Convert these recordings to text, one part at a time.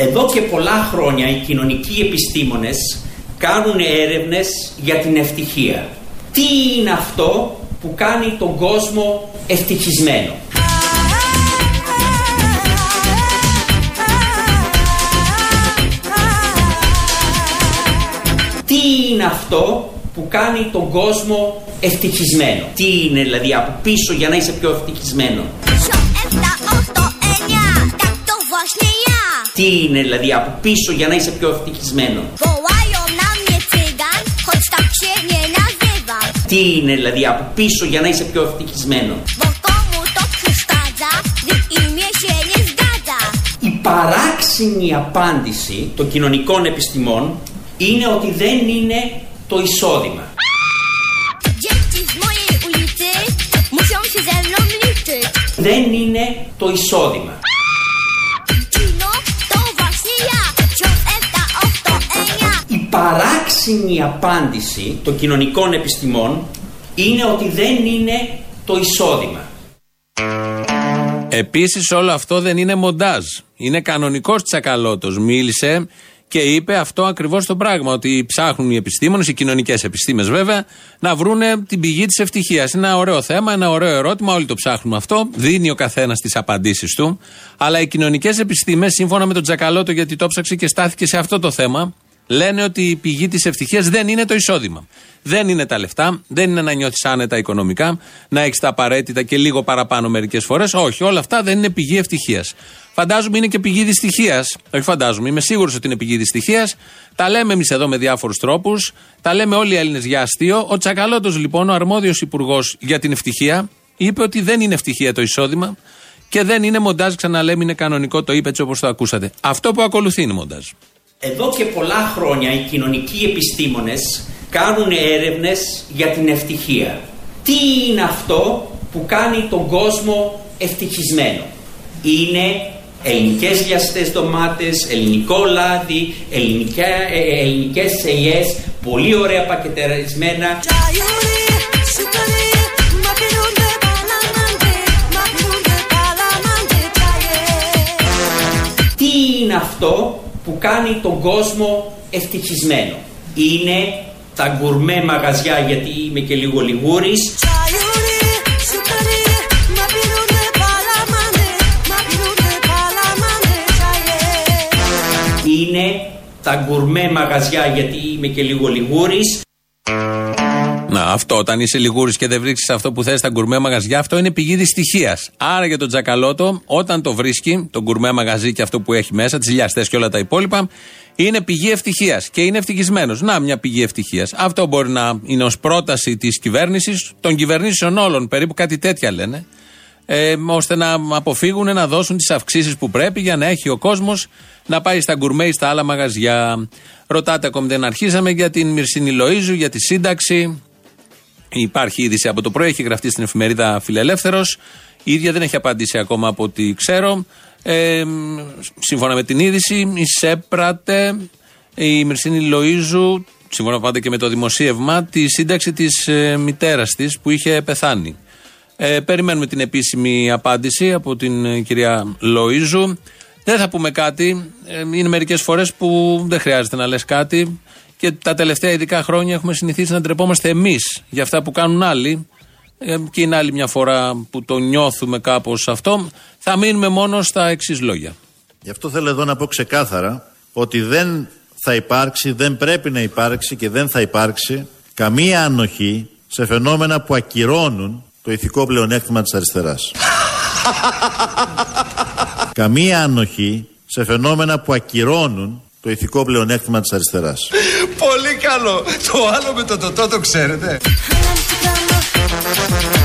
Εδώ και πολλά χρόνια οι κοινωνικοί επιστήμονες κάνουν έρευνες για την ευτυχία. Τι είναι αυτό που κάνει τον κόσμο ευτυχισμένο; Τι είναι αυτό που κάνει τον κόσμο ευτυχισμένο; Τι είναι δηλαδή από πίσω για να είσαι πιο ευτυχισμένο; Τι είναι δηλαδή από πίσω για να είσαι πιο ευτυχισμένο; Τι είναι δηλαδή από πίσω για να είσαι πιο ευτυχισμένο; Η παράξενη απάντηση των κοινωνικών επιστημών είναι ότι δεν είναι το εισόδημα. Δεν είναι το εισόδημα. Παράξενη απάντηση των κοινωνικών επιστημών είναι ότι δεν είναι το εισόδημα. Επίσης, όλο αυτό δεν είναι μοντάζ. Είναι κανονικός τσακαλώτος. Μίλησε και είπε αυτό ακριβώς το πράγμα. Ότι ψάχνουν οι επιστήμονες, οι κοινωνικές επιστήμες βέβαια, να βρούνε την πηγή της ευτυχίας. Είναι ένα ωραίο θέμα, ένα ωραίο ερώτημα. Όλοι το ψάχνουμε αυτό. Δίνει ο καθένας τις απαντήσεις του. Αλλά οι κοινωνικές επιστήμες, σύμφωνα με τον Τζακαλώτο, γιατί το ψάξε και στάθηκε σε αυτό το θέμα, λένε ότι η πηγή της ευτυχίας δεν είναι το εισόδημα. Δεν είναι τα λεφτά, δεν είναι να νιώθεις άνετα οικονομικά, να έχεις τα απαραίτητα και λίγο παραπάνω μερικές φορές. Όχι, όλα αυτά δεν είναι πηγή ευτυχίας. Φαντάζομαι είναι και πηγή δυστυχίας. Όχι φαντάζομαι, είμαι σίγουρος ότι είναι πηγή δυστυχίας. Τα λέμε εμείς εδώ με διάφορους τρόπους. Τα λέμε όλοι οι Έλληνες για αστείο. Ο Τσακαλώτος, λοιπόν, ο αρμόδιος υπουργός για την ευτυχία, είπε ότι δεν είναι ευτυχία το εισόδημα και δεν είναι μοντάζ. Ξαναλέμε, είναι κανονικό, το είπε έτσι όπως το ακούσατε. Αυτό που ακολουθεί είναι μοντάζ. Εδώ και πολλά χρόνια οι κοινωνικοί επιστήμονες κάνουν έρευνες για την ευτυχία. Τι είναι αυτό που κάνει τον κόσμο ευτυχισμένο; Είναι ελληνικές λιαστές ντομάτες, ελληνικό λάδι, ελληνικά, ε, ε, ελληνικές σελιές, πολύ ωραία πακετερισμένα. Τι είναι αυτό που κάνει τον κόσμο ευτυχισμένο. Είναι τα γκουρμέ μαγαζιά γιατί είμαι και λίγο λιγούρης. Είναι τα γκουρμέ μαγαζιά γιατί είμαι και λίγο λιγούρης. Να, αυτό όταν είσαι λιγούρης και δεν βρίσκεις αυτό που θες στα γκουρμέ μαγαζιά, αυτό είναι πηγή δυστυχίας. Άρα για τον Τζακαλώτο, όταν το βρίσκει, το γκουρμέ μαγαζί και αυτό που έχει μέσα, τις λιαστές και όλα τα υπόλοιπα, είναι πηγή ευτυχίας και είναι ευτυχισμένος. Να, μια πηγή ευτυχίας. Αυτό μπορεί να είναι ως πρόταση της κυβέρνησης, των κυβερνήσεων όλων, περίπου κάτι τέτοια λένε, ε, ώστε να αποφύγουν να δώσουν τις αυξήσεις που πρέπει για να έχει ο κόσμος να πάει στα γκουρμέ ή στα άλλα μαγαζιά. Ρωτάτε ακόμη δεν αρχίσαμε για την Μυρσίνη Λοίζου, για τη σύνταξη. Υπάρχει είδηση από το πρωί, έχει γραφτεί στην εφημερίδα Φιλελεύθερος. Η ίδια δεν έχει απαντήσει ακόμα από ό,τι ξέρω. Ε, σύμφωνα με την είδηση, εισέπρατε η Μυρσίνη Λοίζου, σύμφωνα πάντα και με το δημοσίευμα, τη σύνταξη της ε, μητέρας της που είχε πεθάνει. Ε, περιμένουμε την επίσημη απάντηση από την ε, κυρία Λοίζου. Δεν θα πούμε κάτι. Ε, είναι μερικές φορές που δεν χρειάζεται να λες κάτι. Και τα τελευταία ειδικά χρόνια έχουμε συνηθίσει να ντρεπόμαστε εμείς για αυτά που κάνουν άλλοι. Ε, και είναι άλλη μια φορά που το νιώθουμε κάπως αυτό. Θα μείνουμε μόνο στα εξής λόγια. Γι' αυτό θέλω εδώ να πω ξεκάθαρα ότι δεν θα υπάρξει, δεν πρέπει να υπάρξει και δεν θα υπάρξει καμία ανοχή σε φαινόμενα που ακυρώνουν το ηθικό πλεονέκτημα της αριστεράς. καμία ανοχή σε φαινόμενα που ακυρώνουν το ηθικό πλεονέκτημα της αριστεράς. Πολύ καλό. Το άλλο με το τοτό το ξέρετε.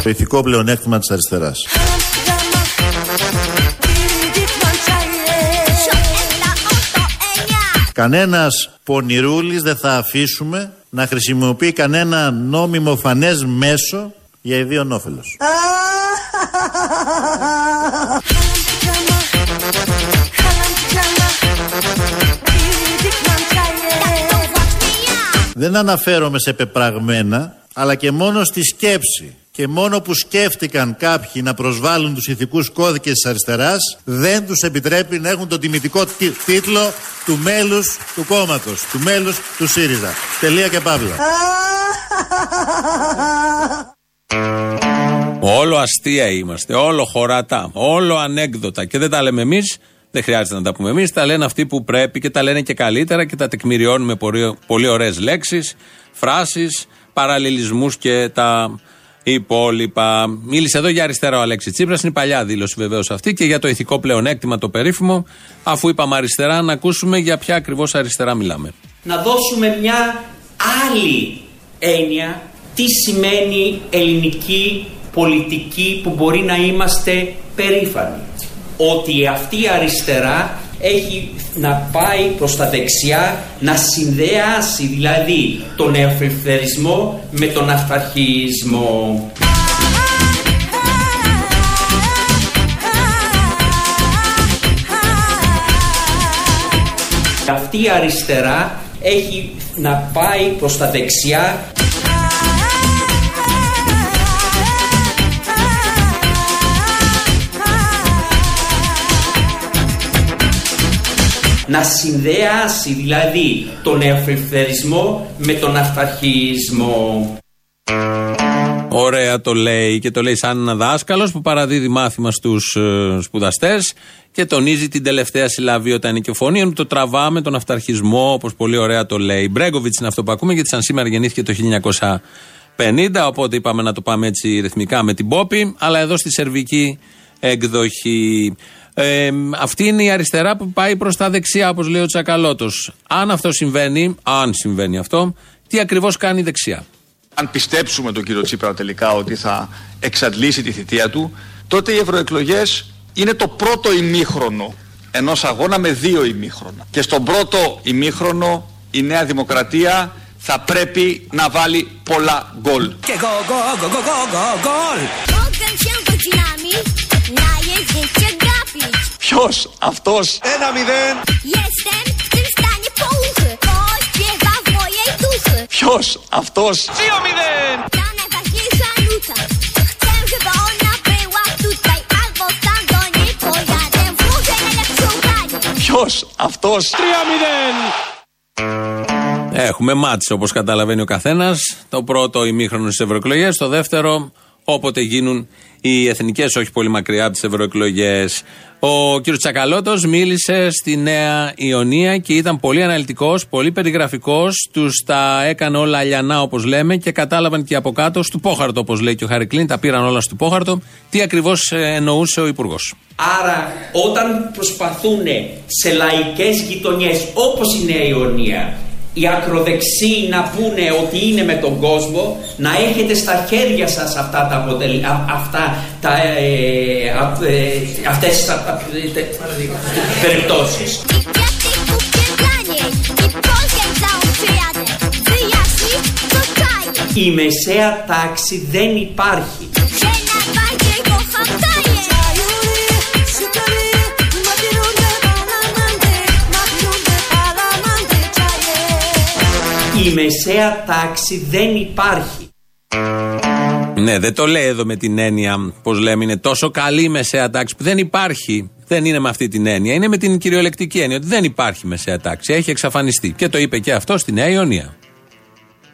Το ηθικό πλεονέκτημα της αριστεράς. Κανένας πονηρούλης δεν θα αφήσουμε να χρησιμοποιεί κανένα νόμιμο φανές μέσο για ιδίον όφελος. Δεν αναφέρομαι σε πεπραγμένα, αλλά και μόνο στη σκέψη και μόνο που σκέφτηκαν κάποιοι να προσβάλλουν τους ηθικούς κώδικες της αριστεράς δεν τους επιτρέπει να έχουν τον τιμητικό τίτλο του μέλους του κόμματος, του μέλους του ΣΥΡΙΖΑ. Τελεία και παύλα. Όλο αστεία είμαστε, όλο χωράτα, όλο ανέκδοτα και δεν τα λέμε εμείς, δεν χρειάζεται να τα πούμε εμείς, τα λένε αυτοί που πρέπει και τα λένε και καλύτερα και τα τεκμηριώνουν με πολύ, πολύ ωραίες λέξεις, φράσεις, παραλληλισμούς και τα υπόλοιπα. Μίλησε εδώ για αριστερά ο Αλέξη Τσίπρας. Είναι η παλιά δήλωση βεβαίως αυτή και για το ηθικό πλεονέκτημα το περίφημο. Αφού είπαμε αριστερά, να ακούσουμε για ποια ακριβώς αριστερά μιλάμε. Να δώσουμε μια άλλη έννοια τι σημαίνει ελληνική πολιτική που μπορεί να είμαστε περήφανοι. Ότι αυτή η αριστερά έχει να πάει προς τα δεξιά, να συνδέασει δηλαδή τον ελευθερισμό με τον αυταρχισμό. Αυτή η αριστερά έχει να πάει προς τα δεξιά να συνδέασει δηλαδή τον ελευθερισμό με τον αυταρχισμό. Ωραία το λέει και το λέει σαν ένα δάσκαλος που παραδίδει μάθημα στους ε, σπουδαστές και τονίζει την τελευταία συλλαβή όταν είναι και φωνή. Το τραβάμε τον αυταρχισμό, όπως πολύ ωραία το λέει. Μπρέγκοβιτς είναι αυτό που ακούμε, γιατί σαν σήμερα γεννήθηκε το 1950. Οπότε είπαμε να το πάμε έτσι ρυθμικά με την Πόπη. Αλλά εδώ στη σερβική εκδοχή. Ε, αυτή είναι η αριστερά που πάει προ τα δεξιά, όπω λέει ο Τσακαλώτο. Αν αυτό συμβαίνει, αν συμβαίνει αυτό, τι ακριβώ κάνει η δεξιά. Αν πιστέψουμε τον κύριο Τσίπρα τελικά ότι θα εξαντλήσει τη θητεία του, τότε οι ευρωεκλογέ είναι το πρώτο ημίχρονο ενός αγώνα με δύο ημίχρονα. Και στον πρώτο ημίχρονο η Νέα Δημοκρατία θα πρέπει να βάλει πολλά γκολ. Και γκολ, γκολ, Ποιος; Αυτός. Ένα μηδέν. Ποιος; Αυτός. Δύο μηδέν. Ποιος; Αυτός. Τρία μηδέν. Έχουμε μάτς όπως καταλαβαίνει ο καθένας. Το πρώτο ημίχρονο στις ευρωεκλογές, Το δεύτερο όποτε γίνουν οι εθνικές, όχι πολύ μακριά από τις ευρωεκλογές. Ο κ. Τσακαλώτος μίλησε στη Νέα Ιωνία και ήταν πολύ αναλυτικός, πολύ περιγραφικός. Τους τα έκανε όλα αλιανά όπως λέμε και κατάλαβαν και από κάτω, στο πόχαρτο όπως λέει και ο Χαρικλίν, τα πήραν όλα στο πόχαρτο, τι ακριβώς εννοούσε ο Υπουργός. Άρα, όταν προσπαθούν σε λαϊκές γειτονιές όπως η Νέα Ιωνία οι ακροδεξοί να πούνε ότι είναι με τον κόσμο, να έχετε στα χέρια σας αυτά τα αποτελ... αυτά τα, ε, ε, αυτές τα περιπτώσεις. Η μεσαία τάξη δεν υπάρχει. Μεσαία τάξη δεν υπάρχει. Ναι, δεν το λέει εδώ με την έννοια, πώς λέμε, είναι τόσο καλή η μεσαία τάξη που δεν υπάρχει. Δεν είναι με αυτή την έννοια. Είναι με την κυριολεκτική έννοια ότι δεν υπάρχει μεσαία τάξη. Έχει εξαφανιστεί. Και το είπε και αυτό στη Νέα Ιωνία.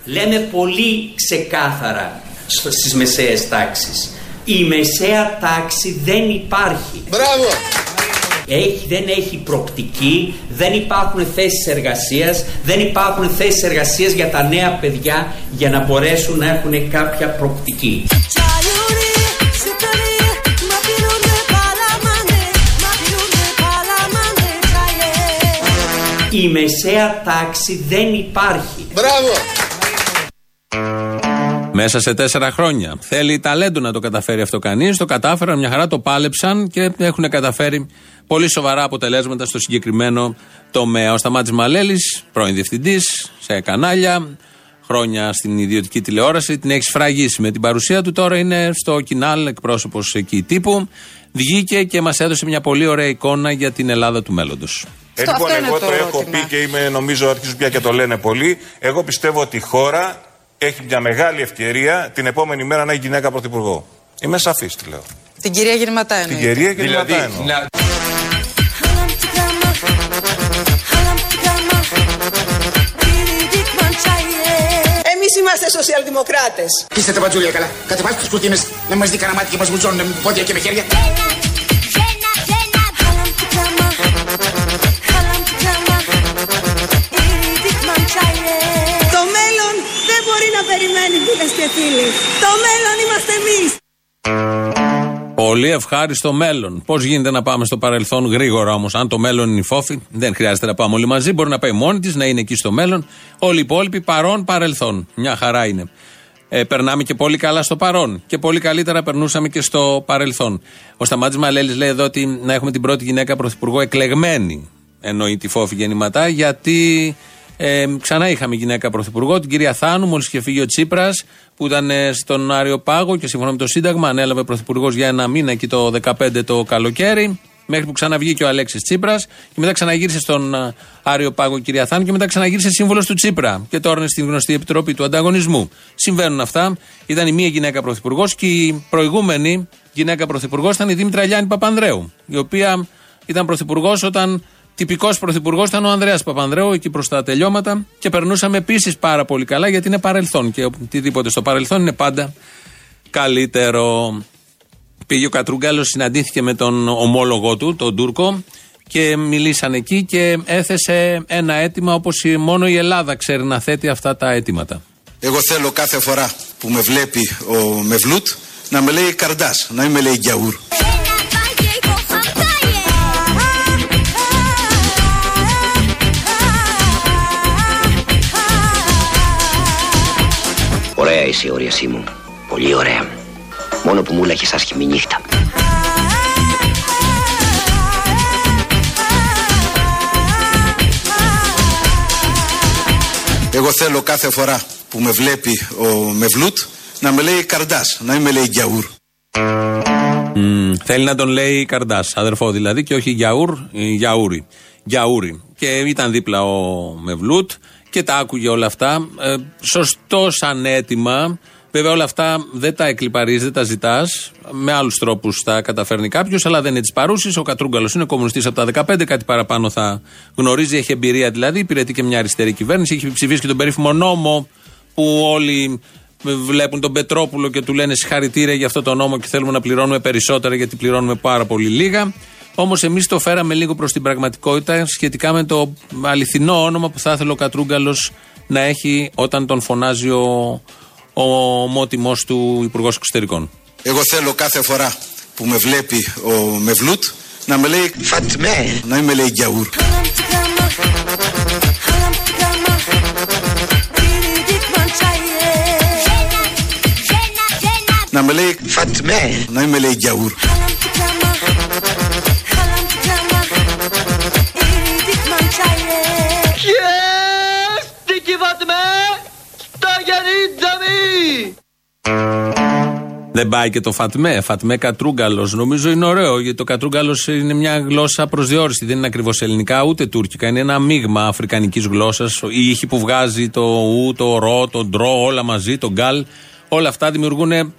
Λέμε πολύ ξεκάθαρα στις μεσαίες τάξεις. Η μεσαία τάξη δεν υπάρχει. Μπράβο! Έχει, δεν έχει προπτική, δεν υπάρχουν θέσεις εργασίας, δεν υπάρχουν θέσεις εργασίας για τα νέα παιδιά για να μπορέσουν να έχουν κάποια προπτική. Η μεσαία τάξη δεν υπάρχει. Μπράβο! Μέσα σε τέσσερα χρόνια. Θέλει ταλέντο να το καταφέρει αυτό κανείς. Το κατάφεραν, μια χαρά το πάλεψαν και έχουν καταφέρει πολύ σοβαρά αποτελέσματα στο συγκεκριμένο τομέα. Ο Σταμάτης Μαλέλης, πρώην διευθυντής σε κανάλια, χρόνια στην ιδιωτική τηλεόραση, την έχει σφραγίσει με την παρουσία του. Τώρα είναι στο κοινάλ εκπρόσωπος εκεί τύπου. Βγήκε και μας έδωσε μια πολύ ωραία εικόνα για την Ελλάδα του μέλλοντος. Ε, λοιπόν, εγώ το, το έχω πει και είμαι, νομίζω, αρχίζουν πια και το λένε πολύ. Εγώ πιστεύω ότι η χώρα έχει μια μεγάλη ευκαιρία την επόμενη μέρα να έχει γυναίκα πρωθυπουργό. Είμαι σαφής, τι λέω. Την κυρία Γερματά Την εννοείται. κυρία Γερματά Δηλαδή, εννοώ. να- Εμείς είμαστε σοσιαλδημοκράτες. Είστε τα μπατζούλια καλά. Κατεβάστε τους κουρτίνες να μας δει κανένα μάτι και μας μουτζώνουν με πόδια και με χέρια. Φίλοι. Το μέλλον είμαστε εμείς. Πολύ ευχάριστο μέλλον. Πώς γίνεται να πάμε στο παρελθόν γρήγορα όμως; Αν το μέλλον είναι η φόφη, δεν χρειάζεται να πάμε όλοι μαζί. Μπορεί να πάει μόνη της, να είναι εκεί στο μέλλον. Όλοι οι υπόλοιποι παρόν, παρελθόν. Μια χαρά είναι. Ε, περνάμε και πολύ καλά στο παρόν. Και πολύ καλύτερα περνούσαμε και στο παρελθόν. Ο Σταμάτης Μαλέλης λέει εδώ ότι να έχουμε την πρώτη γυναίκα πρωθυπουργό εκλεγμένη. Εννοεί τη φόφη γεννηματά, γιατί ε, ξανά είχαμε γυναίκα πρωθυπουργό, την κυρία Θάνου, μόλις είχε φύγει ο Τσίπρας, που ήταν ε, στον Άριο Πάγο και σύμφωνα με το Σύνταγμα ανέλαβε πρωθυπουργός για ένα μήνα εκεί το 15 το καλοκαίρι, μέχρι που ξαναβγήκε ο Αλέξης Τσίπρας και μετά ξαναγύρισε στον ε, Άριο Πάγο η κυρία Θάνου και μετά ξαναγύρισε σύμβολος του Τσίπρα. Και τώρα είναι στην γνωστή επιτροπή του ανταγωνισμού. Συμβαίνουν αυτά. Ήταν η μία γυναίκα πρωθυπουργός και η προηγούμενη γυναίκα πρωθυπουργός ήταν η Δήμητρα Λιάννη Παπανδρέου, η οποία ήταν πρωθυπουργός όταν Τυπικός πρωθυπουργός ήταν ο Ανδρέας Παπανδρέου εκεί προς τα τελειώματα και περνούσαμε επίσης πάρα πολύ καλά γιατί είναι παρελθόν και οτιδήποτε στο παρελθόν είναι πάντα καλύτερο. Πήγε ο Κατρούγκαλος, συναντήθηκε με τον ομόλογο του, τον Τούρκο, και μιλήσαν εκεί και έθεσε ένα αίτημα όπως μόνο η Ελλάδα ξέρει να θέτει αυτά τα αίτηματα. Εγώ θέλω κάθε φορά που με βλέπει ο Μευλούτ να με λέει Καρντάς, να μην με λέει Γκιαούρ. Ωραία είσαι η όριασή μου. Πολύ ωραία. Μόνο που μου λέγες άσχημη νύχτα. Εγώ θέλω κάθε φορά που με βλέπει ο Μευλούτ να με λέει Καρντάς, να μην με λέει Γκιαούρ. Μμμ, θέλει να τον λέει Καρντάς, αδερφό δηλαδή, και όχι Γιαούρ, ε, Γιαούρι. Γιαούρι. Και ήταν δίπλα ο Μευλούτ και τα άκουγε όλα αυτά. Ε, σωστό σαν αίτημα. Βέβαια όλα αυτά δεν τα εκλυπαρίζεις, δεν τα ζητάς. Με άλλους τρόπους τα καταφέρνει κάποιος, αλλά δεν είναι της παρούσης. Ο Κατρούγκαλος είναι κομμουνιστής από τα 15, κάτι παραπάνω θα γνωρίζει, έχει εμπειρία δηλαδή. Υπηρετεί και μια αριστερή κυβέρνηση. Έχει ψηφίσει και τον περίφημο νόμο που όλοι βλέπουν τον Πετρόπουλο και του λένε συγχαρητήρια για αυτό το νόμο και θέλουμε να πληρώνουμε περισσότερα γιατί πληρώνουμε πάρα πολύ λίγα. Όμω εμεί το φέραμε λίγο προ την πραγματικότητα σχετικά με το αληθινό όνομα που θα ήθελε ο Κατρούγκαλο να έχει όταν τον φωνάζει ο, ο ομότιμο του Υπουργό Εξωτερικών. Εγώ θέλω κάθε φορά που με βλέπει ο Μευλούτ να με λέει Φατμέ, να μην με λέει Γκιαούρ. Να με λέει Φατμέ, να μην με λέει Γκιαούρ. Δεν πάει και το Φατμέ. Φατμέ Κατρούγκαλος. Νομίζω είναι ωραίο γιατί το Κατρούγκαλος είναι μια γλώσσα προσδιοριστή. Δεν είναι ακριβώς ελληνικά ούτε τουρκικά. Είναι ένα μείγμα αφρικανικής γλώσσας. Οι ήχοι που βγάζει το ου, το ρο, το ντρό, όλα μαζί, το γκάλ. Όλα αυτά δημιουργούν ε,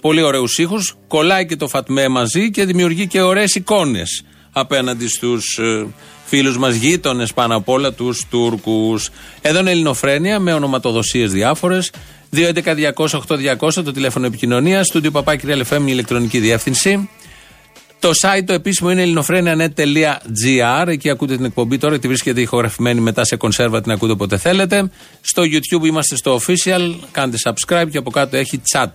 πολύ ωραίους ήχους. Κολλάει και το Φατμέ μαζί και δημιουργεί και ωραίες εικόνες απέναντι στους ε, φίλους μας γείτονες πάνω απ' όλα τους Τούρκους. Εδώ είναι Ελληνοφρένια με ονοματοδοσίες διάφορες. 2.11.200.8.200 το τηλέφωνο επικοινωνία. Στούντιο παπάκι η ηλεκτρονική διεύθυνση. Το site το επίσημο είναι ελληνοφρένια.net.gr. Εκεί ακούτε την εκπομπή τώρα, τη βρίσκεται ηχογραφημένη μετά σε κονσέρβα, την ακούτε όποτε θέλετε. Στο YouTube είμαστε στο official, κάντε subscribe και από κάτω έχει chat.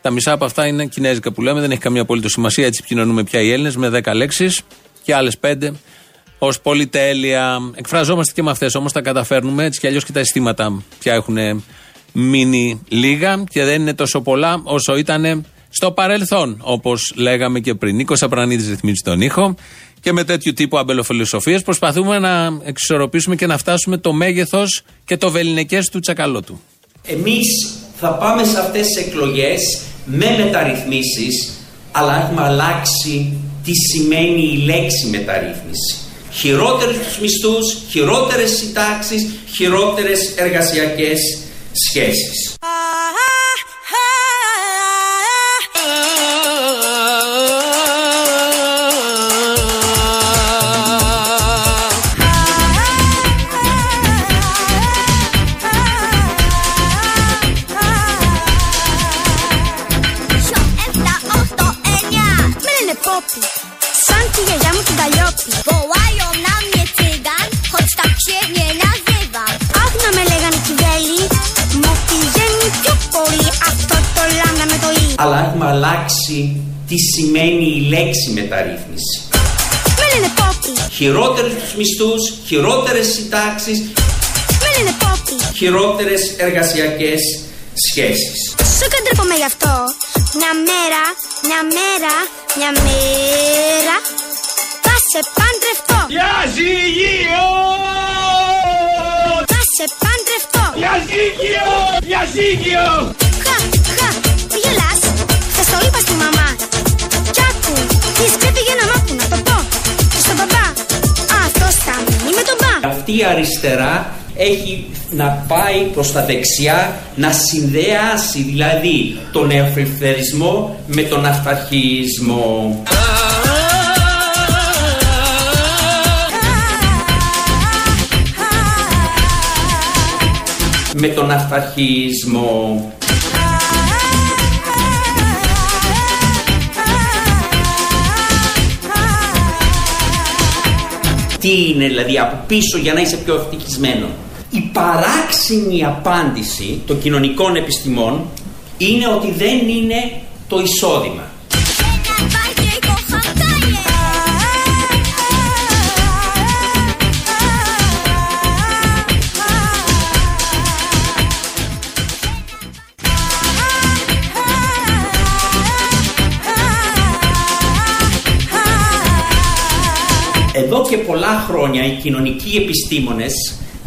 Τα μισά από αυτά είναι κινέζικα που λέμε, δεν έχει καμία απολύτω σημασία. Έτσι επικοινωνούμε πια οι Έλληνες με 10 λέξεις και άλλες 5 ως πολυτέλεια. Εκφραζόμαστε και με αυτές όμως, τα καταφέρνουμε έτσι κι αλλιώς και τα αισθήματα πια έχουν μείνει λίγα και δεν είναι τόσο πολλά όσο ήταν στο παρελθόν. Όπως λέγαμε και πριν. Νίκος Απρανίδης ρυθμίζει τον ήχο και με τέτοιου τύπου αμπελοφιλοσοφίες προσπαθούμε να εξισορροπήσουμε και να φτάσουμε το μέγεθος και το βεληνικές του τσακαλώτου. Εμείς θα πάμε σε αυτές τις εκλογές με μεταρρυθμίσεις, αλλά έχουμε αλλάξει τι σημαίνει η λέξη μεταρρύθμιση. Χειρότερους τους μισθούς, χειρότερες συντάξεις, χειρότερες εργασιακές σχέσεις. Αλλάξει τι σημαίνει η λέξη μεταρρύθμιση. Με λένε Πόπι, Χειρότερους τους μισθούς, χειρότερες συντάξεις, με λένε Πόπι. χειρότερες εργασιακές σχέσεις. Σου καντρέπομαι γι' αυτό. Μια μέρα, μια μέρα, μια μέρα θα σε παντρευτώ. Για ζυγείο! Θα σε παντρευτώ. Για ζύγιο! Για ζύγιο! Αυτή η αριστερά έχει να πάει προς τα δεξιά, να συνδέασει δηλαδή τον ελευθερισμό με τον αυταρχισμό. Με τον αυταρχισμό. Τι είναι δηλαδή από πίσω για να είσαι πιο ευτυχισμένο. Η παράξενη απάντηση των κοινωνικών επιστημών είναι ότι δεν είναι το εισόδημα. Πολλά χρόνια οι κοινωνικοί επιστήμονες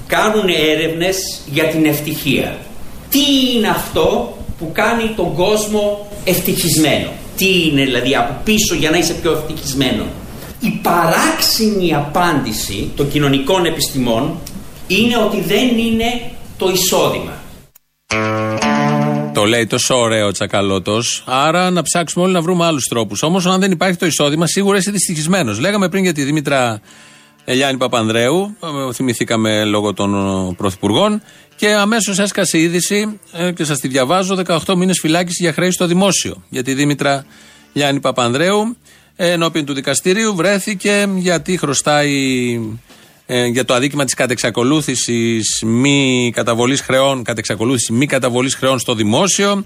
κάνουν έρευνες για την ευτυχία. Τι είναι αυτό που κάνει τον κόσμο ευτυχισμένο; Τι είναι δηλαδή από πίσω για να είσαι πιο ευτυχισμένο; Η παράξενη απάντηση των κοινωνικών επιστημών είναι ότι δεν είναι το εισόδημα. Το λέει τόσο ωραίο ο Τσακαλώτος. Άρα να ψάξουμε όλοι να βρούμε άλλους τρόπους. Όμως, αν δεν υπάρχει το εισόδημα, σίγουρα είσαι δυστυχισμένος. Λέγαμε πριν για τη Δήμητρα Ελιάνη Παπανδρέου. ε, Θυμηθήκαμε λόγω των ε, πρωθυπουργών. Και αμέσως έσκασε η είδηση ε, και σας τη διαβάζω: 18 μήνες φυλάκιση για χρέη στο δημόσιο. Για τη Δήμητρα Ελιάνη Παπανδρέου. Ε, Ενώπιον του δικαστηρίου βρέθηκε γιατί χρωστάει ε, για το αδίκημα της κατεξακολούθησης μη καταβολής χρεών, κατεξακολούθησης μη καταβολής χρεών στο δημόσιο,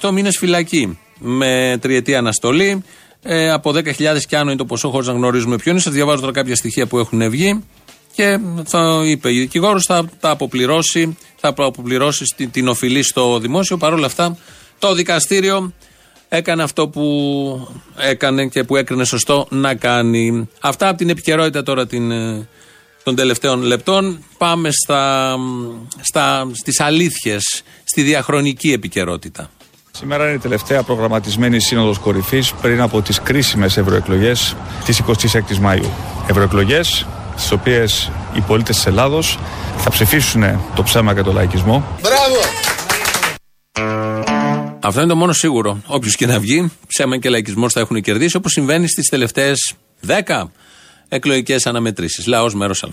18 μήνες φυλακή με τριετή αναστολή. Ε, από 10.000 κι άνω είναι το ποσό, χωρίς να γνωρίζουμε ποιο είναι. Σας διαβάζω τώρα κάποια στοιχεία που έχουν βγει και θα είπε η δικηγόρος θα τα αποπληρώσει, θα αποπληρώσει στην, την οφειλή στο δημόσιο. Παρ' όλα αυτά το δικαστήριο έκανε αυτό που έκανε και που έκρινε σωστό να κάνει. Αυτά από την επικαιρότητα τώρα την, ε, των τελευταίων λεπτών. Πάμε στα, στα, στις αλήθειες, στη διαχρονική επικαιρότητα. Σήμερα είναι η τελευταία προγραμματισμένη σύνοδος κορυφής πριν από τις κρίσιμες ευρωεκλογές της 26ης Μαΐου. Ευρωεκλογές στις οποίες οι πολίτες της Ελλάδος θα ψηφίσουν το ψέμα και το λαϊκισμό. Μπράβο! Αυτό είναι το μόνο σίγουρο. Όποιος και να βγει, ψέμα και λαϊκισμός θα έχουν κερδίσει όπως συμβαίνει στις τελευταίες 10 εκλογικές αναμετρήσεις. Λαός μέρος Α.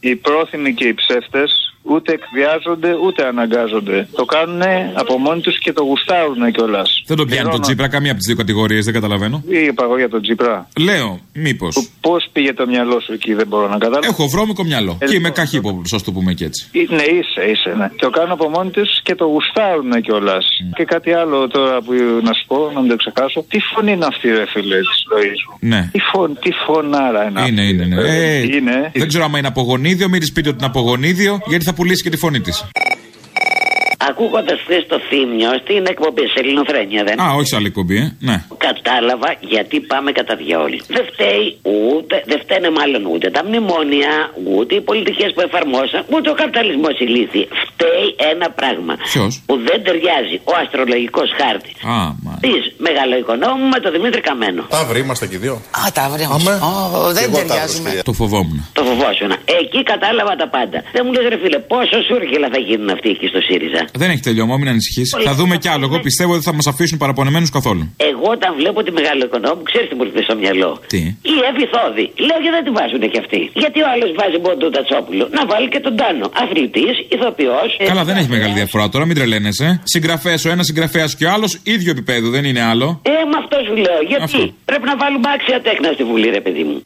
Οι πρόθυμοι και οι ψεύτες ούτε εκβιάζονται ούτε αναγκάζονται. Το κάνουν από μόνοι τους και το γουστάρουν κιόλας. Δεν τον πιάνει τον Τσίπρα, καμία από τις δύο κατηγορίες, δεν καταλαβαίνω. Τι είπα εγώ για τον Τσίπρα. Λέω, μήπως. Πώς πήγε το μυαλό σου εκεί, δεν μπορώ να καταλάβω. Έχω βρώμικο μυαλό. Ε, Και είμαι λοιπόν, καχύποπλος, ας το πούμε και έτσι. Ε, Ναι, είσαι, είσαι, ναι. Το κάνουν από μόνοι τους και το γουστάρουν κιόλας. Και κάτι άλλο τώρα που να σου πω, να μην το ξεχάσω. Τι φωνή είναι αυτή, ρε φίλε, της ζωής σου. Ναι. Τι, φων, τι φωνάρα είναι αυτή. Είναι, είναι, ναι. Ε, Ε, είναι. Δεν ξέρω άμα είναι απογονίδιο, μην της πείτε ότι είναι απογονίδιο, γιατί θα πουλήσει και τη φωνή της. Ακούγοντας χθες το θύμιο στην εκπομπή σε Ελληνοφρένια, δεν. Α, όχι σε άλλη εκπομπή, ε. Ναι. Κατάλαβα γιατί πάμε κατά διαόλου. Δεν φταίει ούτε, δεν φταίνε μάλλον ούτε τα μνημόνια, ούτε οι πολιτικές που εφαρμόσαν, ούτε ο καπιταλισμός ηλίθιοι. Φταίει ένα πράγμα. Ποιος; Που δεν ταιριάζει ο αστρολογικός χάρτης. Α, πεις μεγάλο οικονόμου με τον Δημήτρη Καμένο. Ταύροι είμαστε και οι δύο. Α, τα βρε Αμέ. Ω, Δεν Εγώ ταιριάζουμε. Ταύρος, Το φοβόμουν. Το φοβόσουν. Εκεί κατάλαβα τα πάντα. Δεν μου λες, ρε φίλε, πόσο σούρχελα θα γίνουν αυτοί εκεί στο ΣΥΡΙΖΑ. Δεν έχει τελειώμα, μην ανησυχείς. Θα δούμε κι άλλο. Εγώ πιστεύω ότι θα μας αφήσουν παραπονεμένους καθόλου. Εγώ όταν βλέπω τη μεγάλο οικονόμου, ξέρεις τι μου έρχεται στο μυαλό. Τι; Η Εύη Θόδη. Λέω γιατί δεν τη βάζουν και αυτοί; Γιατί ο άλλος βάζει μποντού Τατσόπουλο; Να βάλει και τον Τάνο. Αθλητής, ηθοποιός. Καλά, δεν έχει μεγάλη διαφορά τώρα, μην τρελαίνεσαι. Συγγραφέας ο ένας συγγραφέας και ο άλλος ίδιο επίπεδο, δεν είναι άλλο. Ε, με αυτός σου λέω. Γιατί Αυτό. πρέπει να βάλουμε άξια τέκνα στη Βουλή, ρε παιδί μου.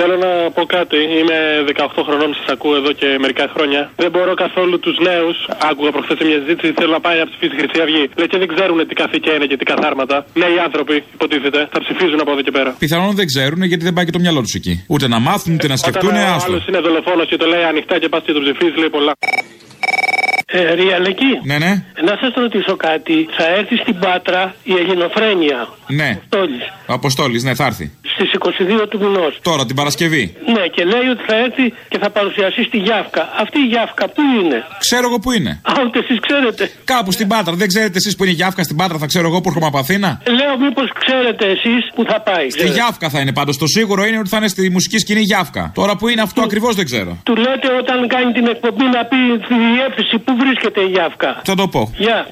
Θέλω να πω κάτι. Είμαι 18 χρονών, σας ακούω εδώ και μερικά χρόνια. Δεν μπορώ καθόλου τους νέους. Άκουγα προχθές σε μια συζήτηση. Θέλω να πάει να ψηφίσει η Χρυσή Αυγή. Λέει και δεν ξέρουν τι καθήκια είναι και τι καθάρματα. Νέοι άνθρωποι, υποτίθεται, θα ψηφίζουν από εδώ και πέρα. Πιθανόν δεν ξέρουν γιατί δεν πάει και το μυαλό τους εκεί. Ούτε να μάθουν, ούτε να σκεφτούν, Όταν ο άστο. άλλος είναι δολοφόνος και το λέει ανοιχτά και πας και το ψηφίζεις, λέει πολλά. Ε, Ριαλεκή, Ναι, ναι, να σας ρωτήσω κάτι. Θα έρθει στην Πάτρα η Ελληνοφρένεια. ναι. Τόλης, Ο Αποστόλης, ναι, θα έρθει. στις 22 του μηνός. Τώρα την Παρασκευή. Ναι, και λέει ότι θα έρθει και θα παρουσιαστεί στη Γιάφκα. Αυτή η Γιάφκα πού είναι; Ξέρω εγώ που είναι. Α, ούτε εσείς ξέρετε. Κάπου στην Πάτρα. Δεν ξέρετε εσείς που είναι η Γιάφκα στην Πάτρα, θα ξέρω εγώ που έρχομαι από Αθήνα; Λέω μήπως ξέρετε εσείς που θα πάει. Στη Γιάφκα θα είναι πάντως. Το σίγουρο είναι ότι θα είναι στη μουσική σκηνή Γιάφκα. Τώρα που είναι αυτό ακριβώς δεν ξέρω. Του λέτε όταν κάνει την εκπομπή να πει τη διεύθυνση που βρίσκεται η Γιάφκα; Θα το πω. Γεια.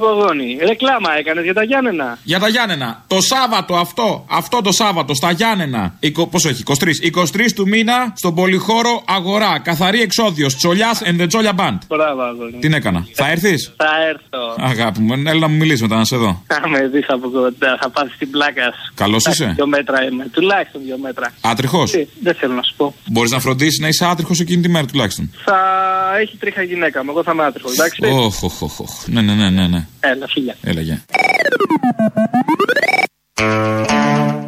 Πογόνη, ρεκλάμα έκανες για τα Γιάννενα. Για τα Γιάννενα. Το Σάββατο αυτό, αυτό το Σάββατο στα Γιάννενα. Εικο- Πόσο έχει, 23. 23 του μήνα στον πολυχώρο Αγορά. Καθαρή εξόδιος. Τσολιάς and the Τζόλια Band. Μπράβο, αγόρι. Τι έκανα. Θα έρθεις; Θα έρθω. Αγάπη μου, έλα να μου μιλήσεις μετά να σε δω. Θα με δεις από κοντά, θα πάθεις την πλάκα σου. Καλός Εντάξει, είσαι; Δύο μέτρα είμαι. Τουλάχιστον δύο μέτρα. Άτριχος; Τι, δεν θέλω να σου πω. Μπορείς να φροντίσεις να είσαι άτριχος εκείνη τη μέρα τουλάχιστον; Θα έχει τρίχα η γυναίκα μου. Εγώ θα είμαι άτριχος, εντάξει. Όχ, όχ, όχ, όχ. Ναι, ναι, ναι, ναι. ναι. Έλα, φίλια. Έλα, γεια.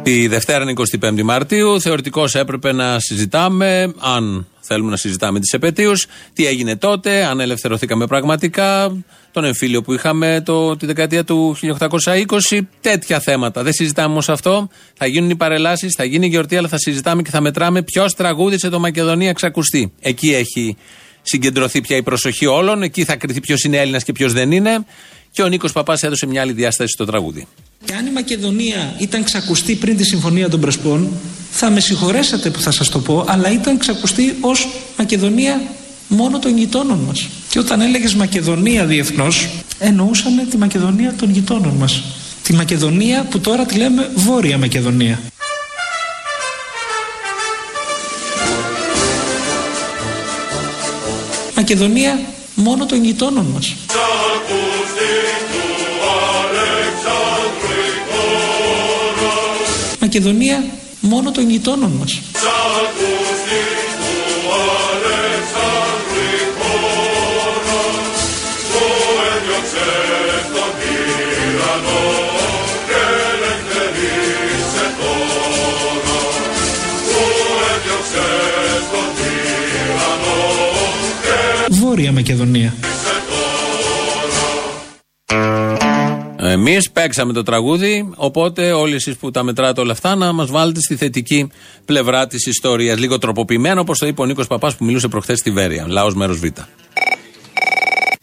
Τη Δευτέρα είναι 25η Μαρτίου. Θεωρητικώ έπρεπε να συζητάμε, αν θέλουμε να συζητάμε τις επαιτίους, τι έγινε τότε, αν ελευθερωθήκαμε πραγματικά, τον εμφύλιο που είχαμε το, τη δεκαετία του 1820, τέτοια θέματα. Δεν συζητάμε όμως αυτό. Θα γίνουν οι παρελάσεις, θα γίνει η γιορτή, αλλά θα συζητάμε και θα μετράμε ποιος τραγούδισε το Μακεδονία ξακουστεί. Εκεί έχει συγκεντρωθεί πια η προσοχή όλων, εκεί θα κρυθεί ποιος είναι Έλληνας και ποιος δεν είναι. Και ο Νίκος Παπάς έδωσε μια άλλη διάσταση στο τραγούδι. Και αν η Μακεδονία ήταν ξακουστή πριν τη Συμφωνία των Πρεσπών, θα με συγχωρέσατε που θα σας το πω, αλλά ήταν ξακουστή ως Μακεδονία μόνο των γειτόνων μας. Και όταν έλεγες Μακεδονία διεθνώς, εννοούσαν τη Μακεδονία των γειτόνων μας. Τη Μακεδονία που τώρα τη λέμε Βόρεια Μακεδονία. Μακεδονία μόνο των γειτόνων μας. Μακεδονία μόνο των γειτόνων μας. Βόρεια Μακεδονία. Εμείς παίξαμε το τραγούδι, οπότε όλοι εσείς που τα μετράτε όλα αυτά να μας βάλετε στη θετική πλευρά της ιστορίας. Λίγο τροποποιημένο, όπως το είπε ο Νίκος Παπάς που μιλούσε προχθές στη Βέρεια. Λαός μέρος Β.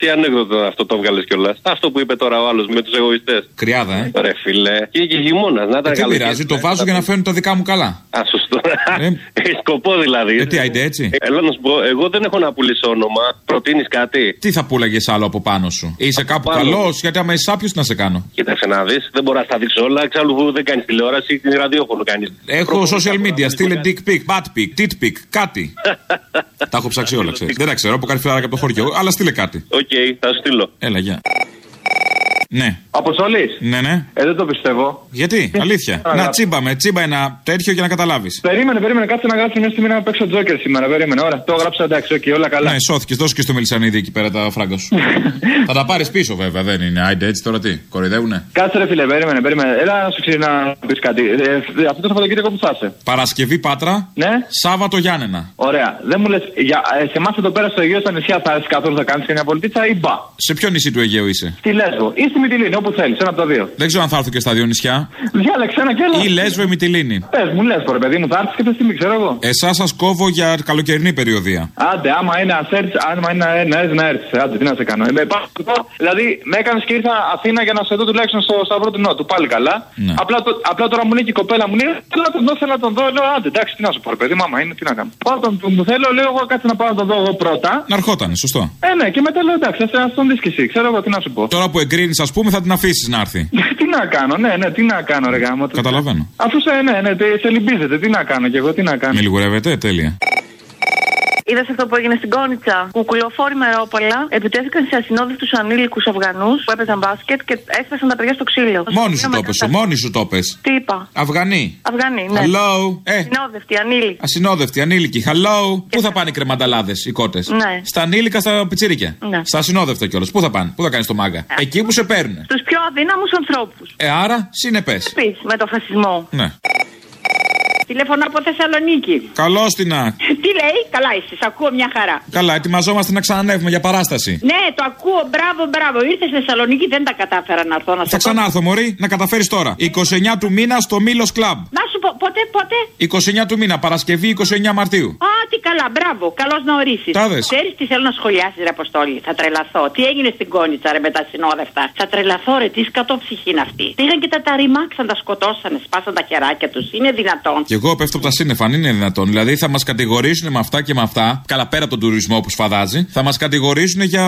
Τι ανέκδοτο αυτό το βγάλες κιόλας. Αυτό που είπε τώρα ο άλλος με τους εγωιστές. Κρυάδα, ε. Ρε φιλέ. Και και χειμώνα. Να ήταν Ε, τι καλοκαίρι. πειράζει, το βάζω για να φέρνουν τα δικά μου καλά. Α, σωστό. Έχει σκοπό δηλαδή. Ε, τι, άιντε έτσι. Ε, Έλα να σου πω, εγώ δεν έχω να πουλήσω όνομα. Προτείνεις κάτι; Τι θα πούλαγε άλλο από πάνω σου; Είσαι κάπου πάνω. καλός, γιατί άμα είσαι από κάτω, τι να σε κάνω. Κοίταξε να δεις. Δεν μπορώ να στα δείξω όλα. Εξάλλου δεν κάνεις τηλεόραση, την ραδιόφωνο κάνεις. Έχω social media, στείλε dick pic, butt pic, tit pic, κάτι. τα έχω ψάξει όλα, ξέρεις. Δεν τα ξέρω, από κάτι φιλαράκι από το χωριό, αλλά στείλε κάτι. Οκ, θα σου στείλω. Έλα, γεια. Ναι. Αποστόλης. Ναι, ναι. Ε, δεν το πιστεύω. Γιατί, αλήθεια. Α, να να- τσίμπαμε, τσίμπα ένα τέτοιο για να καταλάβεις. Περίμενε, περίμενε, κάτσε να γράψω μια στιγμή να παίξω τζόκερ σήμερα. Περίμενε, ωραία. Το έγραψα εντάξει, οκ, όλα καλά. Ναι, σώθηκες, δώσ' και στο Μελισανίδη εκεί πέρα τα φράγκα σου. θα τα πάρεις πίσω, βέβαια, δεν είναι. Άιντε έτσι τώρα τι, κοροϊδεύουνε; Κάτσε ρε φίλε, περίμενε, περίμενε. Έλα να σου ξέρει να πεις κάτι. Ε, ε, αυτό το Σαββατοκύριακο που θα είσαι. Παρασκευή Πάτρα, Ναι. Σάββατο Γιάννενα. Ωραία. Δεν μου λες, ε, σε εμάς εδώ πέρα στο Αιγαίο στα νησιά θα έρθει καθόλου θα κάνεις και μια βολτίτσα ή μπα; Σε ποιο νησί του Αιγαίου είσαι; Στη Λέσβο ή στη Μυτιλίνη, όπου θέλεις, ένα από τα δύο. Δεν ξέρω αν θα έρθω και στα δύο νησιά. Διάλεξε ένα και ένα. Ή Λέσβο ή Μυτιλίνη. Πες μου, λες τώρα, παιδί μου, θα έρθεις και τη στιγμή, ξέρω εγώ. Εσάς σας κόβω για καλοκαιρινή περιοδία. Άντε, άμα είναι να έρθεις, άμα είναι να έρθεις, να έρθεις. Άντε, τι να σε κάνω. Ε, πάω, δηλαδή, με έκανες και ήρθα Αθήνα για να σε δω τουλάχιστον στο Σταυρό του Νότου. Πάλι καλά. Ναι. Απλά, το, απλά τώρα μου λέει και η κοπέλα μου λέει, θέλω να τον δω, θέλω να τον δω. Λέω, άντε, εντάξει, τι να σου πω, ρε παιδί, μάμα είναι, τι να κάνω. Πάω τον που μου θέλω, λέω, εγώ κάτσε να πάω να τον δω εγώ πρώτα. Να ερχόταν, σωστό. Ε, ναι, και μετά λέω, εντάξει, ας τον δεις και εσύ, ξέρω εγώ τι να σου πω. Τώρα που εγκρίνεις, ας πούμε, θα την αφήσεις να έρθει. τι να κάνω, ναι, ναι, τι να κάνω, ρε γάμο. Καταλαβαίνω. Αφού σε, ναι, ναι, τε- σε λυμπίζετε, τι να κάνω κι εγώ, τι να κάνω. Με λιγουρεύετε, τέλεια. Είδες αυτό που έγινε στην Κόνιτσα; Κουκουλοφόροι μερόπολα επιτέθηκαν σε ασυνόδευτους ανήλικους Αφγανούς που έπαιζαν μπάσκετ και έσπασαν τα παιδιά στο ξύλο. Μόνη σου το πες, μόνη σου το πες. Τι είπα; Αυγανοί. Αυγανοί, ναι. Hello; Ε, Ασυνόδευτοι, ανήλικοι. ασυνόδευτοι, ανήλικοι. Hello; Πού θα πάνε οι κρεμανταλάδες, οι κότες; Ναι. Στα ανήλικα, στα πιτσίρικια; Ναι. Στα ασυνόδευτα κιόλας. Πού θα πάνε, πού θα κάνεις το μάγκα; Εκεί που σε παίρνουν. Στου πιο αδύναμους ανθρώπους. Ε, άρα συνεπές. Πει με το φασισμό. Ναι. Τηλέφωνο από Θεσσαλονίκη. Καλώ την να. Τι λέει, καλά είσαι, σ' ακούω μια χαρά. Καλά, ετοιμαζόμαστε να ξανανεύουμε για παράσταση. Ναι, το ακούω, μπράβο, μπράβο. Ήρθες στη Θεσσαλονίκη, δεν τα κατάφερα να έρθω να Θα σε ξανάρθω, Μωρή, να καταφέρεις τώρα. 29 του μήνα στο Μήλος Κλαμπ. Να σου πω, πότε, πότε. 29 του μήνα, Παρασκευή 29 Μαρτίου. Α, τι καλά, μπράβο, καλώς να ορίσεις. Τα δες. Ξέρεις τι θέλω να σχολιάσεις, ρε Αποστόλη; Θα τρελαθώ. Τι έγινε στην κόνιτσα, ρε, με τα συνόδευτα; Θα τρελαθώ, ρε, τι σκατόψυχη είναι αυτή. Πήγαν και τα ταριμάξαν, τα σκοτώσανε, σπάσαν τα χεράκια τους. Είναι δυνατόν. Και εγώ πέφτω από τα σύννεφα, αν είναι δυνατόν. Δηλαδή θα μας κατηγορήσουν με αυτά και με αυτά, καλά πέρα από τον τουρισμό που σφαδάζει, θα μας κατηγορήσουν για